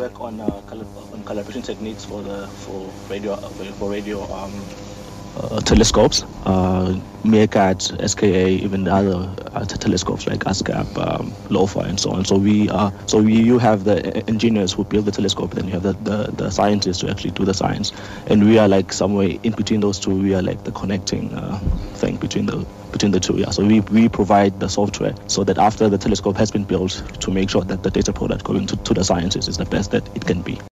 work on, uh, on calibration techniques for the for radio for radio um, uh, telescopes, uh, MeerKAT, SKA, even the other uh, telescopes like ASKAP, um, LOFAR, and so on. So we uh, so we, you have the engineers who build the telescope, then you have the, the, the scientists who actually do the science, and we are like somewhere in between those two. We are like the connecting uh, thing between the between the two. Yeah. So we, we provide the software so that after the telescope has been built, to make sure that the data product going to, to the sciences is the best that it can be.